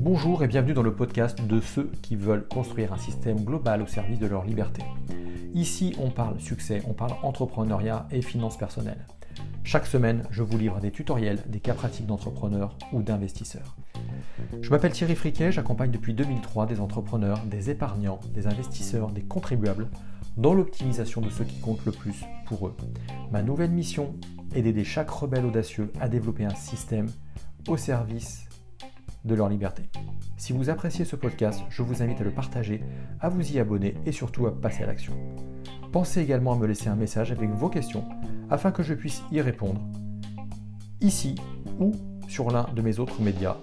Bonjour et bienvenue dans le podcast de ceux qui veulent construire un système global au service de leur liberté. Ici, on parle succès, on parle entrepreneuriat et finances personnelles. Chaque semaine, je vous livre des tutoriels, des cas pratiques d'entrepreneurs ou d'investisseurs. Je m'appelle Thierry Friquet, j'accompagne depuis 2003 des entrepreneurs, des épargnants, des investisseurs, des contribuables dans l'optimisation de ce qui compte le plus pour eux. Ma nouvelle mission est d'aider chaque rebelle audacieux à développer un système au service de leur liberté. Si vous appréciez ce podcast, je vous invite à le partager, à vous y abonner et surtout à passer à l'action. Pensez également à me laisser un message avec vos questions afin que je puisse y répondre ici ou sur l'un de mes autres médias,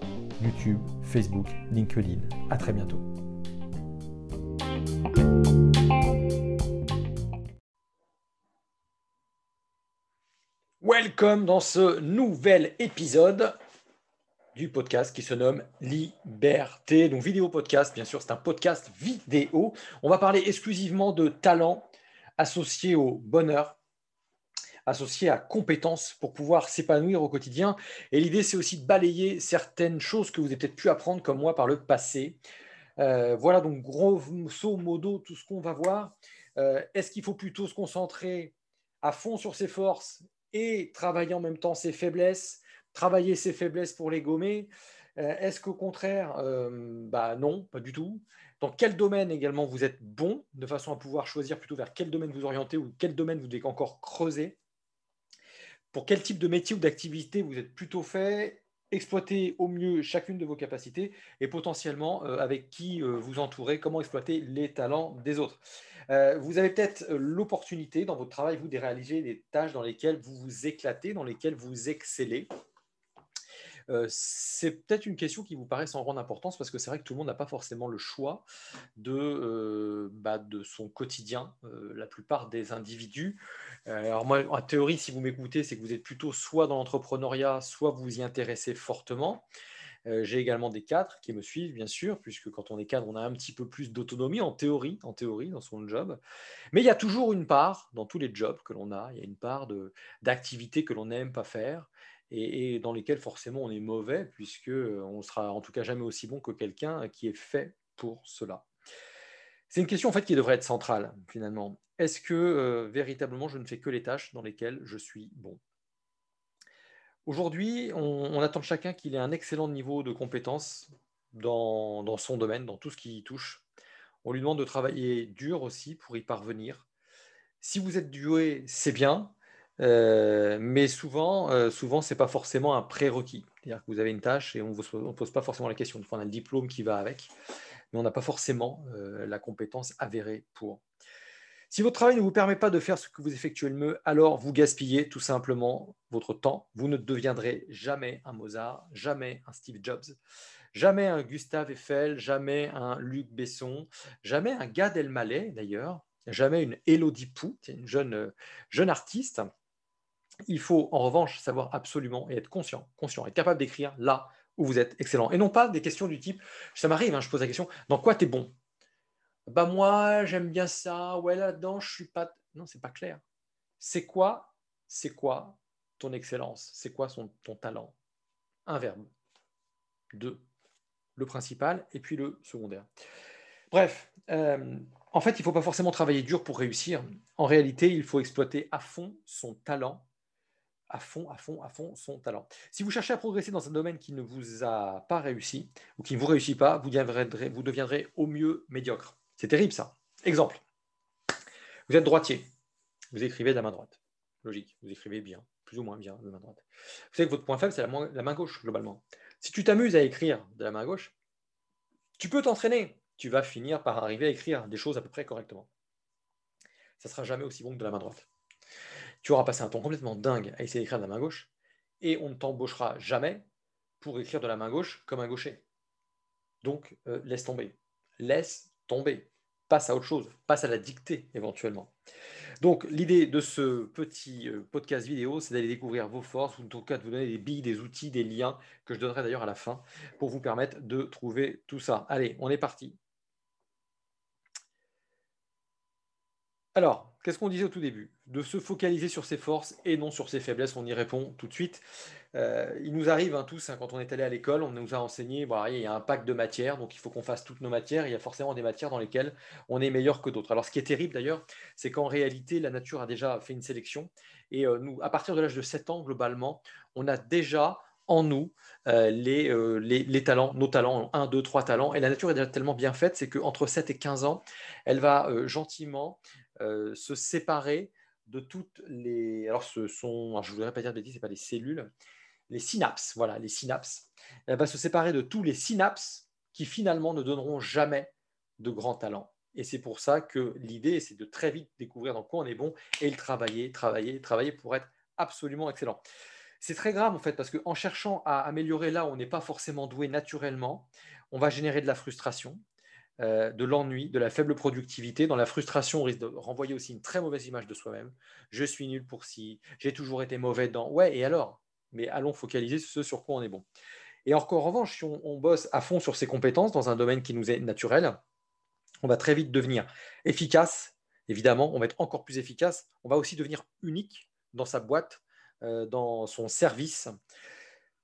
YouTube, Facebook, LinkedIn. A très bientôt. Welcome dans ce nouvel épisode du podcast qui se nomme Liberté. Donc vidéo podcast, bien sûr, c'est un podcast vidéo. On va parler exclusivement de talent associé au bonheur, associé à compétences pour pouvoir s'épanouir au quotidien. Et l'idée, c'est aussi de balayer certaines choses que vous avez peut-être pu apprendre comme moi par le passé. Euh, voilà donc grosso modo tout ce qu'on va voir. Euh, est-ce qu'il faut plutôt se concentrer à fond sur ses forces et travailler en même temps ses faiblesses travailler ses faiblesses pour les gommer. Euh, Est-ce qu'au contraire, euh, bah non, pas du tout. Dans quel domaine également vous êtes bon, de façon à pouvoir choisir plutôt vers quel domaine vous orienter ou quel domaine vous devez encore creuser? Pour quel type de métier ou d'activité vous êtes plutôt fait exploiter au mieux chacune de vos capacités et potentiellement euh, avec qui vous entourez, comment exploiter les talents des autres. vous avez peut-être l'opportunité dans votre travail, vous, de réaliser des tâches dans lesquelles vous vous éclatez, dans lesquelles vous excellez. C'est peut-être une question qui vous paraît sans grande importance parce que c'est vrai que tout le monde n'a pas forcément le choix de, bah, de son quotidien, la plupart des individus. alors moi, en théorie, si vous m'écoutez, c'est que vous êtes plutôt soit dans l'entrepreneuriat, soit vous y intéressez fortement. J'ai également des cadres qui me suivent, bien sûr, puisque quand on est cadre, on a un petit peu plus d'autonomie en théorie, en théorie, dans son job. Mais il y a toujours une part, dans tous les jobs que l'on a, il y a une part d'activité que l'on n'aime pas faire et, dans lesquels forcément on est mauvais, puisque on sera en tout cas jamais aussi bon que quelqu'un qui est fait pour cela. C'est une question en fait qui devrait être centrale finalement. Est-ce que véritablement je ne fais que les tâches dans lesquelles je suis bon? Aujourd'hui, on, attend de chacun qu'il ait un excellent niveau de compétence dans, dans, son domaine, dans tout ce qui y touche. On lui demande de travailler dur aussi pour y parvenir. Si vous êtes doué, c'est bien. Euh, mais souvent, euh, souvent ce n'est pas forcément un prérequis. C'est-à-dire que vous avez une tâche et on ne pose pas forcément la question. on a le diplôme qui va avec, mais on n'a pas forcément euh, la compétence avérée pour. Si votre travail ne vous permet pas de faire ce que vous effectuez le mieux, alors vous gaspillez tout simplement votre temps. Vous ne deviendrez jamais un Mozart, jamais un Steve Jobs, jamais un Gustave Eiffel, jamais un Luc Besson, jamais un Gad Elmaleh d'ailleurs, jamais une Elodie Pou, une jeune, jeune artiste il faut en revanche savoir absolument et être conscient, conscient, être capable d'écrire là où vous êtes excellent. Et non pas des questions du type, ça m'arrive, hein, je pose la question, dans quoi tu es bon? Bah moi, j'aime bien ça, ouais là-dedans, je suis pas... Non, c'est pas clair. C'est quoi, c'est quoi ton excellence? C'est quoi ton talent? Un verbe. Deux. Le principal et puis le secondaire. Bref, euh, en fait, il ne faut pas forcément travailler dur pour réussir. En réalité, il faut exploiter à fond son talent à fond, à fond, à fond son talent. Si vous cherchez à progresser dans un domaine qui ne vous a pas réussi ou qui ne vous réussit pas, vous deviendrez, au mieux médiocre. C'est terrible ça. Exemple. Vous êtes droitier. Vous écrivez de la main droite. Logique. Vous écrivez bien, plus ou moins bien de la main droite. Vous savez que votre point faible, c'est la, la main gauche, globalement. Si tu t'amuses à écrire de la main gauche, tu peux t'entraîner. Tu vas finir par arriver à écrire des choses à peu près correctement. Ça ne sera jamais aussi bon que de la main droite tu auras passé un temps complètement dingue à essayer d'écrire de la main gauche, et on ne t'embauchera jamais pour écrire de la main gauche comme un gaucher. Donc, euh, laisse tomber. Laisse tomber. Passe à autre chose. Passe à la dictée éventuellement. Donc, l'idée de ce petit euh, podcast vidéo, c'est d'aller découvrir vos forces, ou en tout cas de vous donner des billes, des outils, des liens, que je donnerai d'ailleurs à la fin, pour vous permettre de trouver tout ça. Allez, on est parti. Alors, qu'est-ce qu'on disait au tout début? De se focaliser sur ses forces et non sur ses faiblesses. On y répond tout de suite. Euh, il nous arrive hein, tous, hein, quand on est allé à l'école, on nous a enseigné, il y a un pack de matières, donc il faut qu'on fasse toutes nos matières. Il y a forcément des matières dans lesquelles on est meilleur que d'autres. Alors ce qui est terrible d'ailleurs, c'est qu'en réalité, la nature a déjà fait une sélection. Et euh, nous, à partir de l'âge de 7 ans, globalement, on a déjà en nous euh, les, les, talents, nos talents, 1, 2, 3 talents. Et la nature est déjà tellement bien faite, c'est qu'entre 7 et 15 ans, elle va gentiment se séparer de toutes les. Alors, ce sont, je voudrais pas dire pas les cellules, les synapses. Voilà, les synapses. Va se séparer de tous les synapses qui finalement ne donneront jamais de grands talents. Et c'est pour ça que l'idée, c'est de très vite découvrir dans quoi on est bon et le travailler, travailler, travailler pour être absolument excellent. C'est très grave en fait parce qu'en cherchant à améliorer là où on n'est pas forcément doué naturellement, on va générer de la frustration, euh, de l'ennui, de la faible productivité. Dans la frustration, on risque de renvoyer aussi une très mauvaise image de soi-même. Je suis nul pour ci, j'ai toujours été mauvais dans. Ouais, et alors? Mais allons focaliser sur ce sur quoi on est bon. Et encore en revanche, si on, bosse à fond sur ses compétences dans un domaine qui nous est naturel, on va très vite devenir efficace. Évidemment, on va être encore plus efficace. On va aussi devenir unique dans sa boîte, euh, dans son service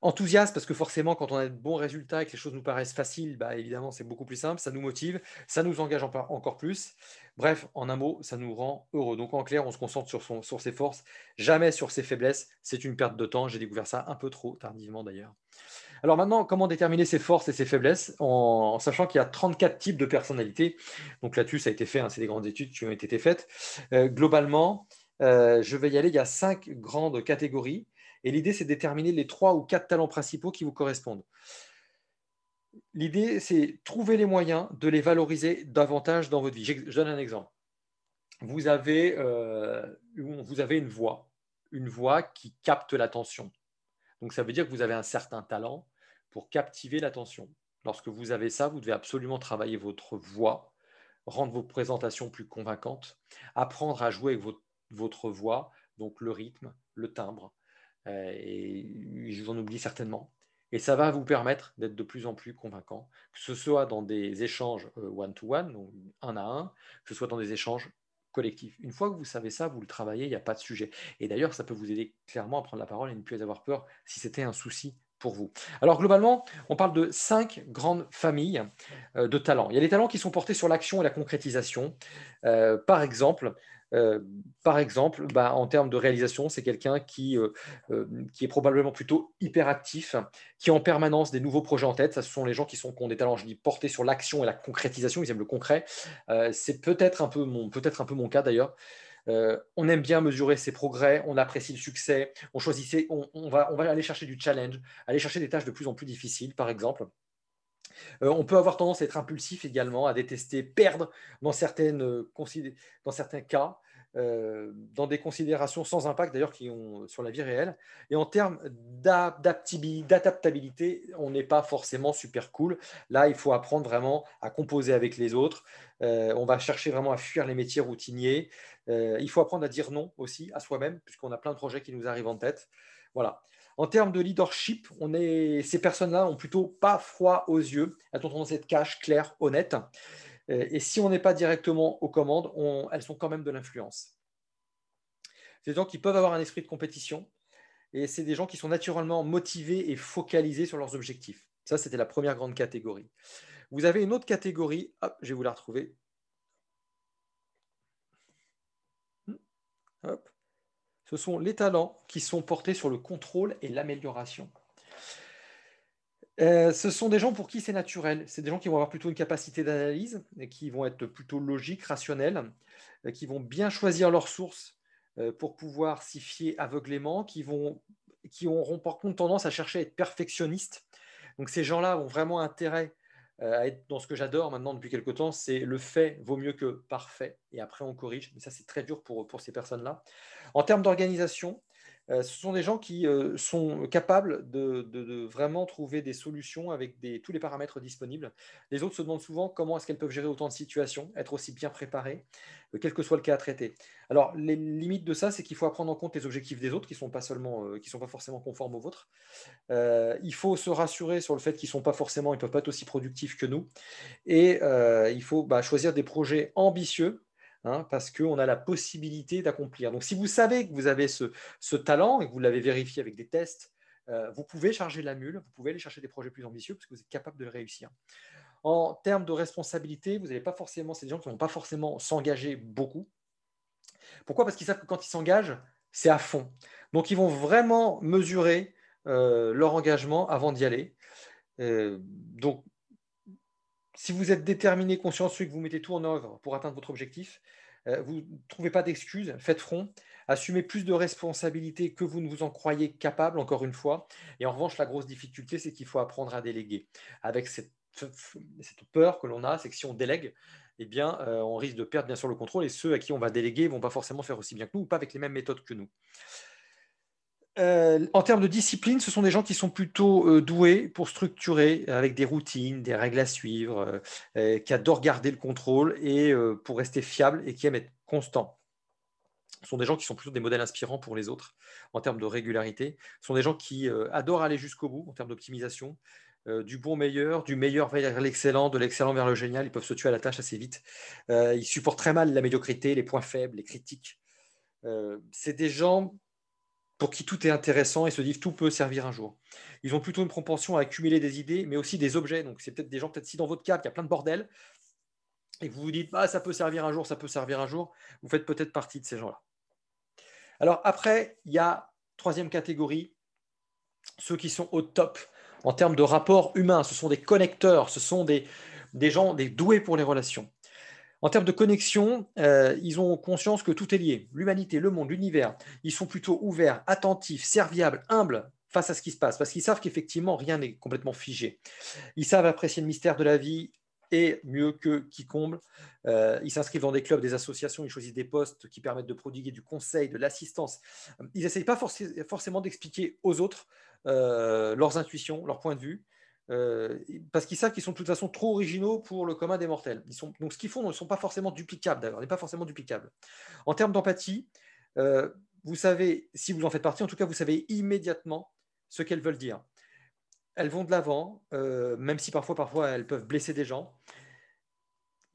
enthousiaste parce que forcément, quand on a de bons résultats et que les choses nous paraissent faciles, bah, évidemment, c'est beaucoup plus simple, ça nous motive, ça nous engage encore plus. Bref, en un mot, ça nous rend heureux. Donc en clair, on se concentre sur, son, sur ses forces, jamais sur ses faiblesses. C'est une perte de temps. J'ai découvert ça un peu trop tardivement d'ailleurs. Alors maintenant, comment déterminer ses forces et ses faiblesses en, sachant qu'il y a 34 types de personnalités? Donc là-dessus, ça a été fait, hein, c'est des grandes études qui ont été faites. Euh, globalement, euh, je vais y aller, il y a cinq grandes catégories. Et l'idée, c'est de déterminer les trois ou quatre talents principaux qui vous correspondent. L'idée, c'est trouver les moyens de les valoriser davantage dans votre vie. Je donne un exemple. Vous avez, euh, vous avez une voix, une voix qui capte l'attention. Donc ça veut dire que vous avez un certain talent pour captiver l'attention. Lorsque vous avez ça, vous devez absolument travailler votre voix, rendre vos présentations plus convaincantes, apprendre à jouer avec votre, voix, donc le rythme, le timbre, et je vous en oublie certainement. Et ça va vous permettre d'être de plus en plus convaincant, que ce soit dans des échanges euh, one-to-one, donc un à un, que ce soit dans des échanges collectifs. Une fois que vous savez ça, vous le travaillez, il n'y a pas de sujet. Et d'ailleurs, ça peut vous aider clairement à prendre la parole et ne plus avoir peur si c'était un souci vous. Alors globalement, on parle de cinq grandes familles euh, de talents. Il y a les talents qui sont portés sur l'action et la concrétisation. par exemple, euh, par exemple, bah, en termes de réalisation, c'est quelqu'un qui, euh, euh, qui est probablement plutôt hyperactif, qui a en permanence des nouveaux projets en tête. Ce sont les gens qui, sont, qui ont des talents, je dis, portés sur l'action et la concrétisation. Ils aiment le concret. c'est peut-être un, peu peut un peu mon cas d'ailleurs. On aime bien mesurer ses progrès, on apprécie le succès, on choisissait, on, va, aller chercher du challenge, aller chercher des tâches de plus en plus difficiles, par exemple. on peut avoir tendance à être impulsif également, à détester perdre dans, certaines, dans certains cas. Euh, dans des considérations sans impact d'ailleurs qui ont sur la vie réelle. Et en termes d'adaptabilité, on n'est pas forcément super cool. Là, il faut apprendre vraiment à composer avec les autres. Euh, on va chercher vraiment à fuir les métiers routiniers. Euh, il faut apprendre à dire non aussi à soi-même, puisqu'on a plein de projets qui nous arrivent en tête. Voilà. En termes de leadership, on est, ces personnes-là ont plutôt pas froid aux yeux. Elles ont tendance à être cash, claires, honnêtes. Euh, et si on n'est pas directement aux commandes, elles sont quand même de l'influence. C'est des gens qui peuvent avoir un esprit de compétition et c'est des gens qui sont naturellement motivés et focalisés sur leurs objectifs. Ça, c'était la première grande catégorie. Vous avez une autre catégorie, je vais vous la retrouver. Ce sont les talents qui sont portés sur le contrôle et l'amélioration. Euh, ce sont des gens pour qui c'est naturel. C'est des gens qui vont avoir plutôt une capacité d'analyse, qui vont être plutôt logiques, rationnels, euh, qui vont bien choisir leurs sources euh, pour pouvoir s'y fier aveuglément, qui, vont, qui auront par contre tendance à chercher à être perfectionnistes. Donc ces gens-là ont vraiment intérêt à être dans ce que j'adore maintenant depuis quelque temps, c'est le fait vaut mieux que parfait, et après on corrige. Mais ça, c'est très dur pour, pour ces personnes-là. En termes d'organisation, ce sont des gens qui euh, sont capables de, vraiment trouver des solutions avec tous les paramètres disponibles. Les autres se demandent souvent comment est-ce qu'elles peuvent gérer autant de situations, être aussi bien préparées, euh, quel que soit le cas à traiter. Alors, les limites de ça, c'est qu'il faut prendre en compte les objectifs des autres qui ne sont pas forcément conformes aux vôtres. il faut se rassurer sur le fait qu'ils ne sont pas forcément, ils peuvent pas être aussi productifs que nous. Et il faut bah, choisir des projets ambitieux hein, parce qu'on a la possibilité d'accomplir. Donc, si vous savez que vous avez ce, talent et que vous l'avez vérifié avec des tests, euh, vous pouvez charger la mule, vous pouvez aller chercher des projets plus ambitieux parce que vous êtes capable de le réussir. En termes de responsabilité, vous n'avez pas forcément, c'est des gens qui ne vont pas forcément s'engager beaucoup. Pourquoi? Parce qu'ils savent que quand ils s'engagent, c'est à fond. Donc, ils vont vraiment mesurer euh, leur engagement avant d'y aller. Euh, donc, si vous êtes déterminé, consciencieux, que vous mettez tout en œuvre pour atteindre votre objectif, euh, vous ne trouvez pas d'excuses, faites front, assumez plus de responsabilités que vous ne vous en croyez capable, encore une fois. Et en revanche, la grosse difficulté, c'est qu'il faut apprendre à déléguer. Avec cette, peur que l'on a, c'est que si on délègue, eh bien, on risque de perdre bien sûr le contrôle et ceux à qui on va déléguer ne vont pas forcément faire aussi bien que nous ou pas avec les mêmes méthodes que nous. Euh, en termes de discipline, ce sont des gens qui sont plutôt euh, doués pour structurer avec des routines, des règles à suivre, euh, qui adorent garder le contrôle et pour rester fiables et qui aiment être constants. Ce sont des gens qui sont plutôt des modèles inspirants pour les autres en termes de régularité. Ce sont des gens qui adorent aller jusqu'au bout en termes d'optimisation, du bon meilleur, du meilleur vers l'excellent, de l'excellent vers le génial. Ils peuvent se tuer à la tâche assez vite. ils supportent très mal la médiocrité, les points faibles, les critiques. c'est des gens pour qui tout est intéressant et se disent tout peut servir un jour. Ils ont plutôt une propension à accumuler des idées, mais aussi des objets. Donc, c'est peut-être des gens, peut-être si dans votre cas, il y a plein de bordel, et vous vous dites, ah, ça peut servir un jour, ça peut servir un jour, vous faites peut-être partie de ces gens-là. Alors, après, il y a troisième catégorie, ceux qui sont au top en termes de rapport humain. Ce sont des connecteurs, ce sont des, des gens, des doués pour les relations. En termes de connexion, euh, ils ont conscience que tout est lié. L'humanité, le monde, l'univers. Ils sont plutôt ouverts, attentifs, serviables, humbles face à ce qui se passe, parce qu'ils savent qu'effectivement, rien n'est complètement figé. Ils savent apprécier le mystère de la vie et mieux que quiconque. Euh, ils s'inscrivent dans des clubs, des associations, ils choisissent des postes qui permettent de prodiguer du conseil, de l'assistance. Ils n'essayent pas forcément d'expliquer aux autres euh, leurs intuitions, leurs points de vue. Euh, parce qu'ils savent qu'ils sont de toute façon trop originaux pour le commun des mortels. Donc ce qu'ils font ne sont pas forcément duplicables d'ailleurs, n'est pas forcément duplicable. En termes d'empathie, euh, vous savez, si vous en faites partie, en tout cas, vous savez immédiatement ce qu'elles veulent dire. Elles vont de l'avant, euh, même si parfois, parfois, elles peuvent blesser des gens.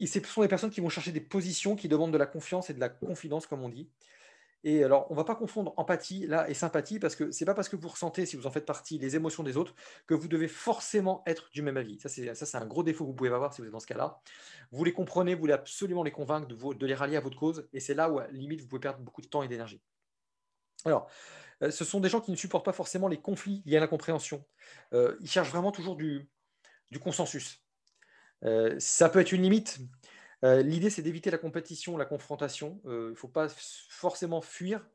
Et ce sont des personnes qui vont chercher des positions qui demandent de la confiance et de la confidence, comme on dit. Et alors, on ne va pas confondre empathie là et sympathie parce que c'est pas parce que vous ressentez, si vous en faites partie, les émotions des autres que vous devez forcément être du même avis. Ça, c'est, un gros défaut que vous pouvez avoir si vous êtes dans ce cas-là. Vous les comprenez, vous voulez absolument les convaincre de, les rallier à votre cause et c'est là où, limite, vous pouvez perdre beaucoup de temps et d'énergie. Alors, euh, ce sont des gens qui ne supportent pas forcément les conflits liés à l'incompréhension. Euh, ils cherchent vraiment toujours du, du consensus. Euh, ça peut être une limite, euh, l'idée, c'est d'éviter la compétition, la confrontation. Euh, il ne faut pas forcément fuir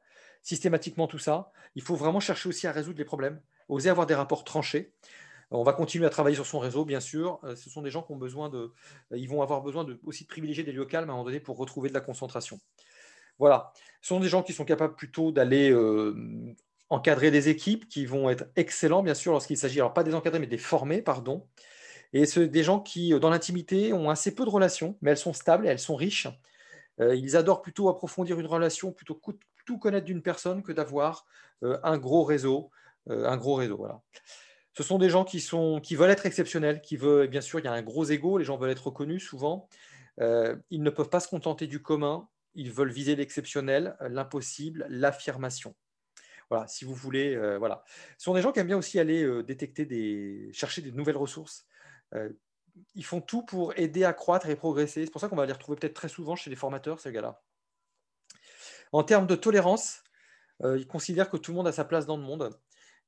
systématiquement tout ça. Il faut vraiment chercher aussi à résoudre les problèmes, oser avoir des rapports tranchés. Euh, on va continuer à travailler sur son réseau, bien sûr. Ce sont des gens qui ont besoin de, ils vont avoir besoin de, aussi de privilégier des lieux calmes à un moment donné pour retrouver de la concentration. Voilà. Ce sont des gens qui sont capables plutôt d'aller encadrer des équipes, qui vont être excellents, bien sûr, lorsqu'il s'agit, alors pas des encadrés, mais des formés, pardon, et c'est des gens qui, euh, dans l'intimité, ont assez peu de relations, mais elles sont stables, elles sont riches. Euh, ils adorent plutôt approfondir une relation, plutôt tout connaître d'une personne que d'avoir euh, un gros réseau. un gros réseau, voilà. Ce sont des gens qui, sont, qui veulent être exceptionnels, qui veulent, bien sûr, il y a un gros ego, les gens veulent être reconnus souvent. ils ne peuvent pas se contenter du commun, ils veulent viser l'exceptionnel, l'impossible, l'affirmation. Voilà, si vous voulez, voilà. Ce sont des gens qui aiment bien aussi aller détecter des, chercher des nouvelles ressources. Euh, ils font tout pour aider à croître et progresser. C'est pour ça qu'on va les retrouver peut-être très souvent chez les formateurs, ces gars-là. En termes de tolérance, euh, ils considèrent que tout le monde a sa place dans le monde.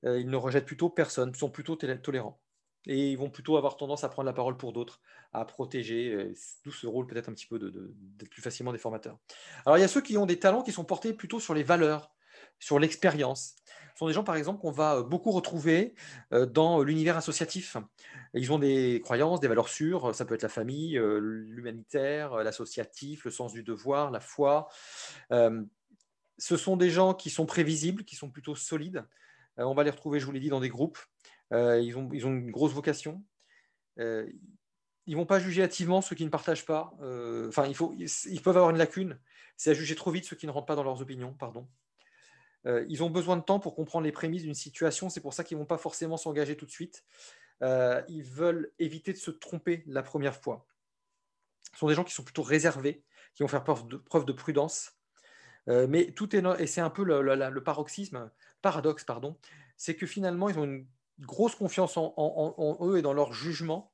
Euh, ils ne rejettent plutôt personne, ils sont plutôt tolérants. Et ils vont plutôt avoir tendance à prendre la parole pour d'autres, à protéger, d'où ce rôle peut-être un petit peu d'être plus facilement des formateurs. Alors il y a ceux qui ont des talents qui sont portés plutôt sur les valeurs, sur l'expérience. Ce sont des gens, par exemple, qu'on va beaucoup retrouver dans l'univers associatif. Ils ont des croyances, des valeurs sûres, ça peut être la famille, l'humanitaire, l'associatif, le sens du devoir, la foi. Ce sont des gens qui sont prévisibles, qui sont plutôt solides. On va les retrouver, je vous l'ai dit, dans des groupes. Ils ont, une grosse vocation ils ne vont pas juger hâtivement ceux qui ne partagent pas. enfin, ils peuvent avoir une lacune. C'est à juger trop vite ceux qui ne rentrent pas dans leurs opinions, pardon. Euh, ils ont besoin de temps pour comprendre les prémices d'une situation. C'est pour ça qu'ils ne vont pas forcément s'engager tout de suite. Euh, ils veulent éviter de se tromper la première fois. Ce sont des gens qui sont plutôt réservés, qui vont faire preuve de, prudence. mais tout est et c'est un peu le, paroxysme, paradoxe, pardon, c'est que finalement ils ont une grosse confiance en, eux et dans leur jugement.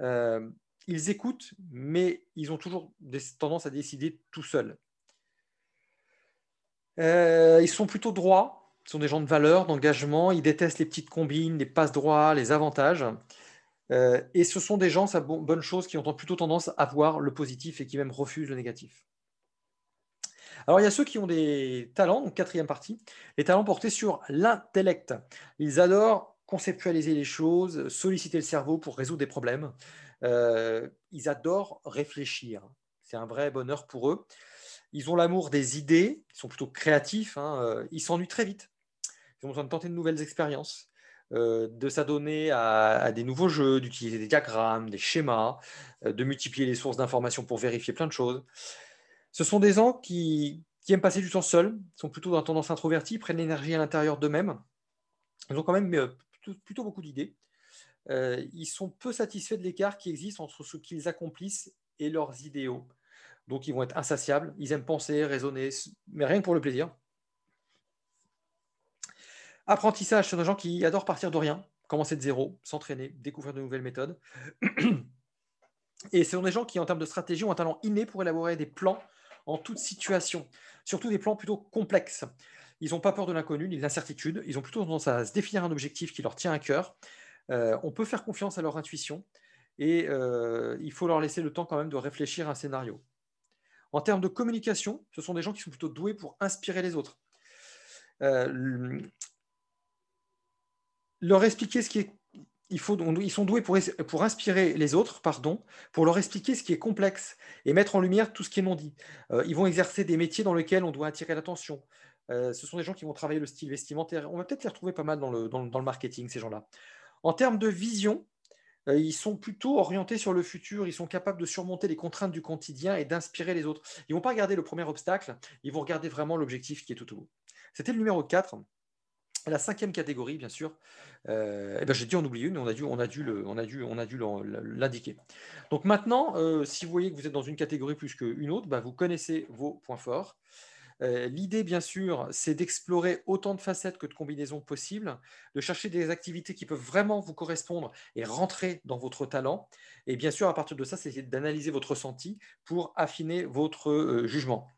ils écoutent, mais ils ont toujours des, tendance à décider tout seuls. Ils sont plutôt droits, ce sont des gens de valeur, d'engagement. Ils détestent les petites combines, les passes droits, les avantages. Euh, et ce sont des gens, ça bonne chose, qui ont plutôt tendance à voir le positif et qui même refusent le négatif. Alors, il y a ceux qui ont des talents, donc quatrième partie, les talents portés sur l'intellect. Ils adorent conceptualiser les choses, solliciter le cerveau pour résoudre des problèmes. Euh, ils adorent réfléchir. C'est un vrai bonheur pour eux. Ils ont l'amour des idées, ils sont plutôt créatifs, hein, euh, ils s'ennuient très vite. Ils ont besoin de tenter de nouvelles expériences, euh, de s'adonner à, des nouveaux jeux, d'utiliser des diagrammes, des schémas, euh, de multiplier les sources d'informations pour vérifier plein de choses. Ce sont des gens qui, aiment passer du temps seuls, sont plutôt dans la tendance introvertie, prennent l'énergie à l'intérieur d'eux-mêmes. Ils ont quand même plutôt, beaucoup d'idées. ils sont peu satisfaits de l'écart qui existe entre ce qu'ils accomplissent et leurs idéaux. Donc ils vont être insatiables, ils aiment penser, raisonner, mais rien que pour le plaisir. Apprentissage, c'est des gens qui adorent partir de rien, commencer de zéro, s'entraîner, découvrir de nouvelles méthodes. Et ce sont des gens qui, en termes de stratégie, ont un talent inné pour élaborer des plans en toute situation, surtout des plans plutôt complexes. Ils n'ont pas peur de l'inconnu ni de l'incertitude. Ils ont plutôt tendance à se définir un objectif qui leur tient à cœur. Euh, on peut faire confiance à leur intuition et euh, il faut leur laisser le temps quand même de réfléchir à un scénario. En termes de communication, ce sont des gens qui sont plutôt doués pour inspirer les autres. Euh, leur expliquer ce qui est. Ils sont doués pour, pour inspirer les autres, pardon, pour leur expliquer ce qui est complexe et mettre en lumière tout ce qui est non dit. Euh, ils vont exercer des métiers dans lesquels on doit attirer l'attention. Euh, ce sont des gens qui vont travailler le style vestimentaire. On va peut-être les retrouver pas mal dans le, dans, le marketing, ces gens-là. En termes de vision, ils sont plutôt orientés sur le futur, ils sont capables de surmonter les contraintes du quotidien et d'inspirer les autres. Ils ne vont pas regarder le premier obstacle, ils vont regarder vraiment l'objectif qui est tout au bout. C'était le numéro 4. La cinquième catégorie, bien sûr, euh, eh ben, j'ai dit en oublier une, on a dû, on a dû, on a dû, on a dû l'indiquer. Donc maintenant, euh, si vous voyez que vous êtes dans une catégorie plus qu'une autre, bah, vous connaissez vos points forts. Euh, l'idée, bien sûr, c'est d'explorer autant de facettes que de combinaisons possibles, de chercher des activités qui peuvent vraiment vous correspondre et rentrer dans votre talent. Et bien sûr, à partir de ça, c'est d'analyser votre ressenti pour affiner votre jugement.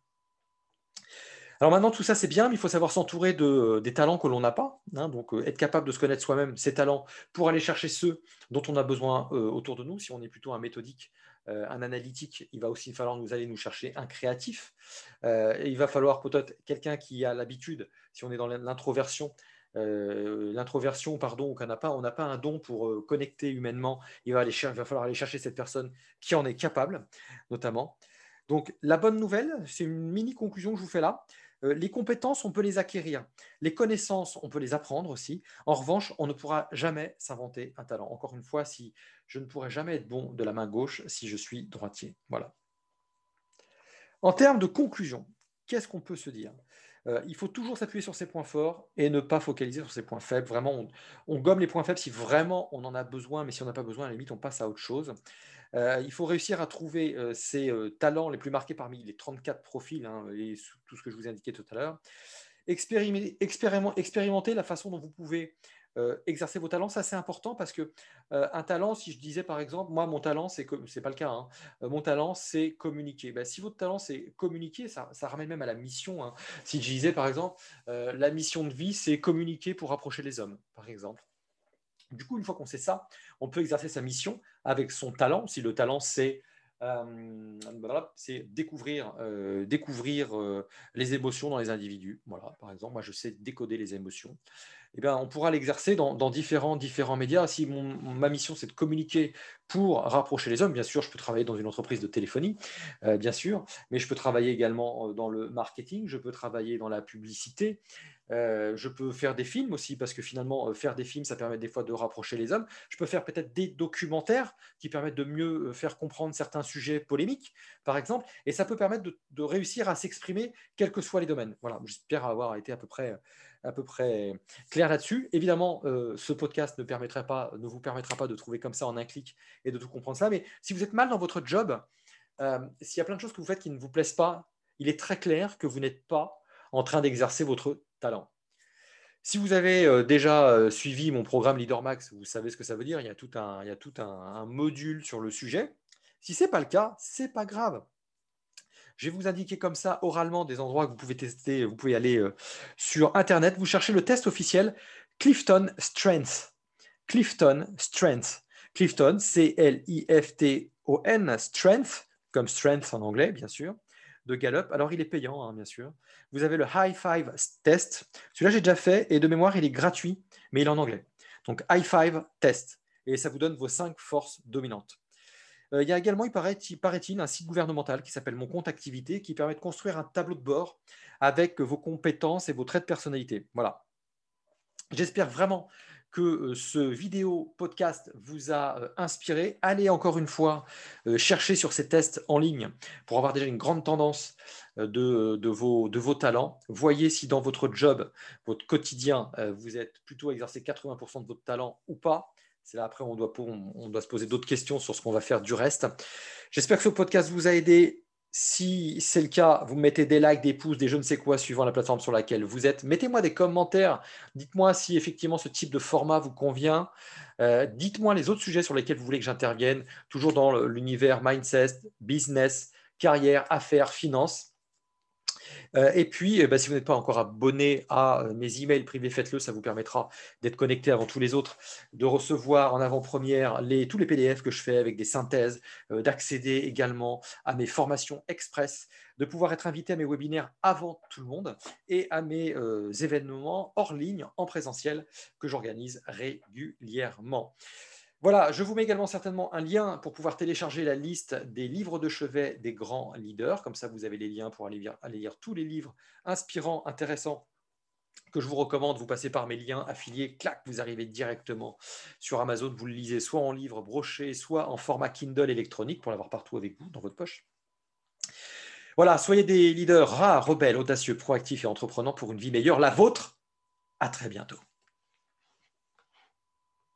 Alors maintenant, tout ça, c'est bien, mais il faut savoir s'entourer de, euh, des talents que l'on n'a pas. Hein, donc, euh, être capable de se connaître soi-même, ses talents, pour aller chercher ceux dont on a besoin euh, autour de nous. Si on est plutôt un méthodique, un analytique, il va aussi falloir nous aller nous chercher un créatif. il va falloir peut-être quelqu'un qui a l'habitude, si on est dans l'introversion, l'introversion, pardon, qu'on n'a pas, on n'a pas un don pour connecter humainement. Il va, il va falloir aller chercher cette personne qui en est capable, notamment. Donc, la bonne nouvelle, c'est une mini conclusion que je vous fais là, euh, les compétences, on peut les acquérir. Les connaissances, on peut les apprendre aussi. En revanche, on ne pourra jamais s'inventer un talent. Encore une fois, si je ne pourrai jamais être bon de la main gauche si je suis droitier. Voilà. En termes de conclusion, qu'est-ce qu'on peut se dire? Euh, il faut toujours s'appuyer sur ses points forts et ne pas focaliser sur ses points faibles. Vraiment, on, gomme les points faibles si vraiment on en a besoin, mais si on n'a pas besoin, à la limite, on passe à autre chose. Euh, il faut réussir à trouver ses euh, talents les plus marqués parmi les 34 profils hein, et tout ce que je vous ai indiqué tout à l'heure. Expérimenter, la façon dont vous pouvez euh, exercer vos talents, ça c'est important parce que un talent, si je disais par exemple, moi mon talent c'est c'est pas le cas, hein, mon talent c'est communiquer. Ben, si votre talent c'est communiquer, ça, ramène même à la mission. Hein. Si je disais par exemple, la mission de vie c'est communiquer pour rapprocher les hommes, par exemple. Du coup, une fois qu'on sait ça, on peut exercer sa mission avec son talent. Si le talent, c'est euh, découvrir, euh, découvrir euh, les émotions dans les individus. Voilà, par exemple, moi, je sais décoder les émotions. Eh bien, on pourra l'exercer dans, différents, différents médias. Si ma mission, c'est de communiquer pour rapprocher les hommes, bien sûr, je peux travailler dans une entreprise de téléphonie, bien sûr, mais je peux travailler également dans le marketing, je peux travailler dans la publicité, euh, je peux faire des films aussi, parce que finalement, euh, faire des films, ça permet des fois de rapprocher les hommes. Je peux faire peut-être des documentaires qui permettent de mieux euh, faire comprendre certains sujets polémiques, par exemple, et ça peut permettre de, réussir à s'exprimer, quels que soient les domaines. Voilà, j'espère avoir été à peu près, à peu près clair là-dessus. Évidemment, ce podcast ne, permettrait pas, ne vous permettra pas de trouver comme ça en un clic et de tout comprendre ça, mais si vous êtes mal dans votre job, euh, s'il y a plein de choses que vous faites qui ne vous plaisent pas, il est très clair que vous n'êtes pas en train d'exercer votre talent. Si vous avez euh, déjà euh, suivi mon programme Leader Max, vous savez ce que ça veut dire. Il y a tout un, il y a tout un, module sur le sujet. Si ce n'est pas le cas, ce n'est pas grave. Je vais vous indiquer comme ça oralement des endroits que vous pouvez tester. Vous pouvez aller sur Internet. Vous cherchez le test officiel Clifton Strength. Clifton Strength. Clifton, C-L-I-F-T-O-N, Strength, comme strength en anglais, bien sûr, de Gallup. Alors, il est payant, hein, bien sûr. Vous avez le High Five Test. Celui-là, j'ai déjà fait et de mémoire, il est gratuit, mais il est en anglais. Donc, High Five Test. Et ça vous donne vos cinq forces dominantes. Euh, il y a également, il paraît-il, un site gouvernemental qui s'appelle Mon compte activité qui permet de construire un tableau de bord avec vos compétences et vos traits de personnalité. Voilà. J'espère vraiment que euh, ce vidéo podcast vous a euh, inspiré. Allez encore une fois chercher sur ces tests en ligne pour avoir déjà une grande tendance de, vos, de vos talents. Voyez si dans votre job, votre quotidien, vous êtes plutôt exercé 80% de votre talent ou pas. C'est là après on doit, on doit se poser d'autres questions sur ce qu'on va faire du reste. J'espère que ce podcast vous a aidé. Si c'est le cas, vous mettez des likes, des pouces, des je ne sais quoi suivant la plateforme sur laquelle vous êtes. Mettez-moi des commentaires. Dites-moi si effectivement ce type de format vous convient. Euh, dites-moi les autres sujets sur lesquels vous voulez que j'intervienne, toujours dans l'univers mindset, business, carrière, affaires, finances. Euh, et puis, eh ben, si vous n'êtes pas encore abonné à euh, mes emails privés, faites-le, ça vous permettra d'être connecté avant tous les autres, de recevoir en avant-première tous les PDF que je fais avec des synthèses, euh, d'accéder également à mes formations express, de pouvoir être invité à mes webinaires avant tout le monde et à mes événements hors ligne en présentiel que j'organise régulièrement. Voilà, je vous mets également certainement un lien pour pouvoir télécharger la liste des livres de chevet des grands leaders. Comme ça, vous avez les liens pour aller lire, tous les livres inspirants, intéressants que je vous recommande. Vous passez par mes liens affiliés, clac, vous arrivez directement sur Amazon. Vous le lisez soit en livre broché, soit en format Kindle électronique pour l'avoir partout avec vous, dans votre poche. Voilà, soyez des leaders rares, rebelles, audacieux, proactifs et entreprenants pour une vie meilleure, la vôtre. À très bientôt.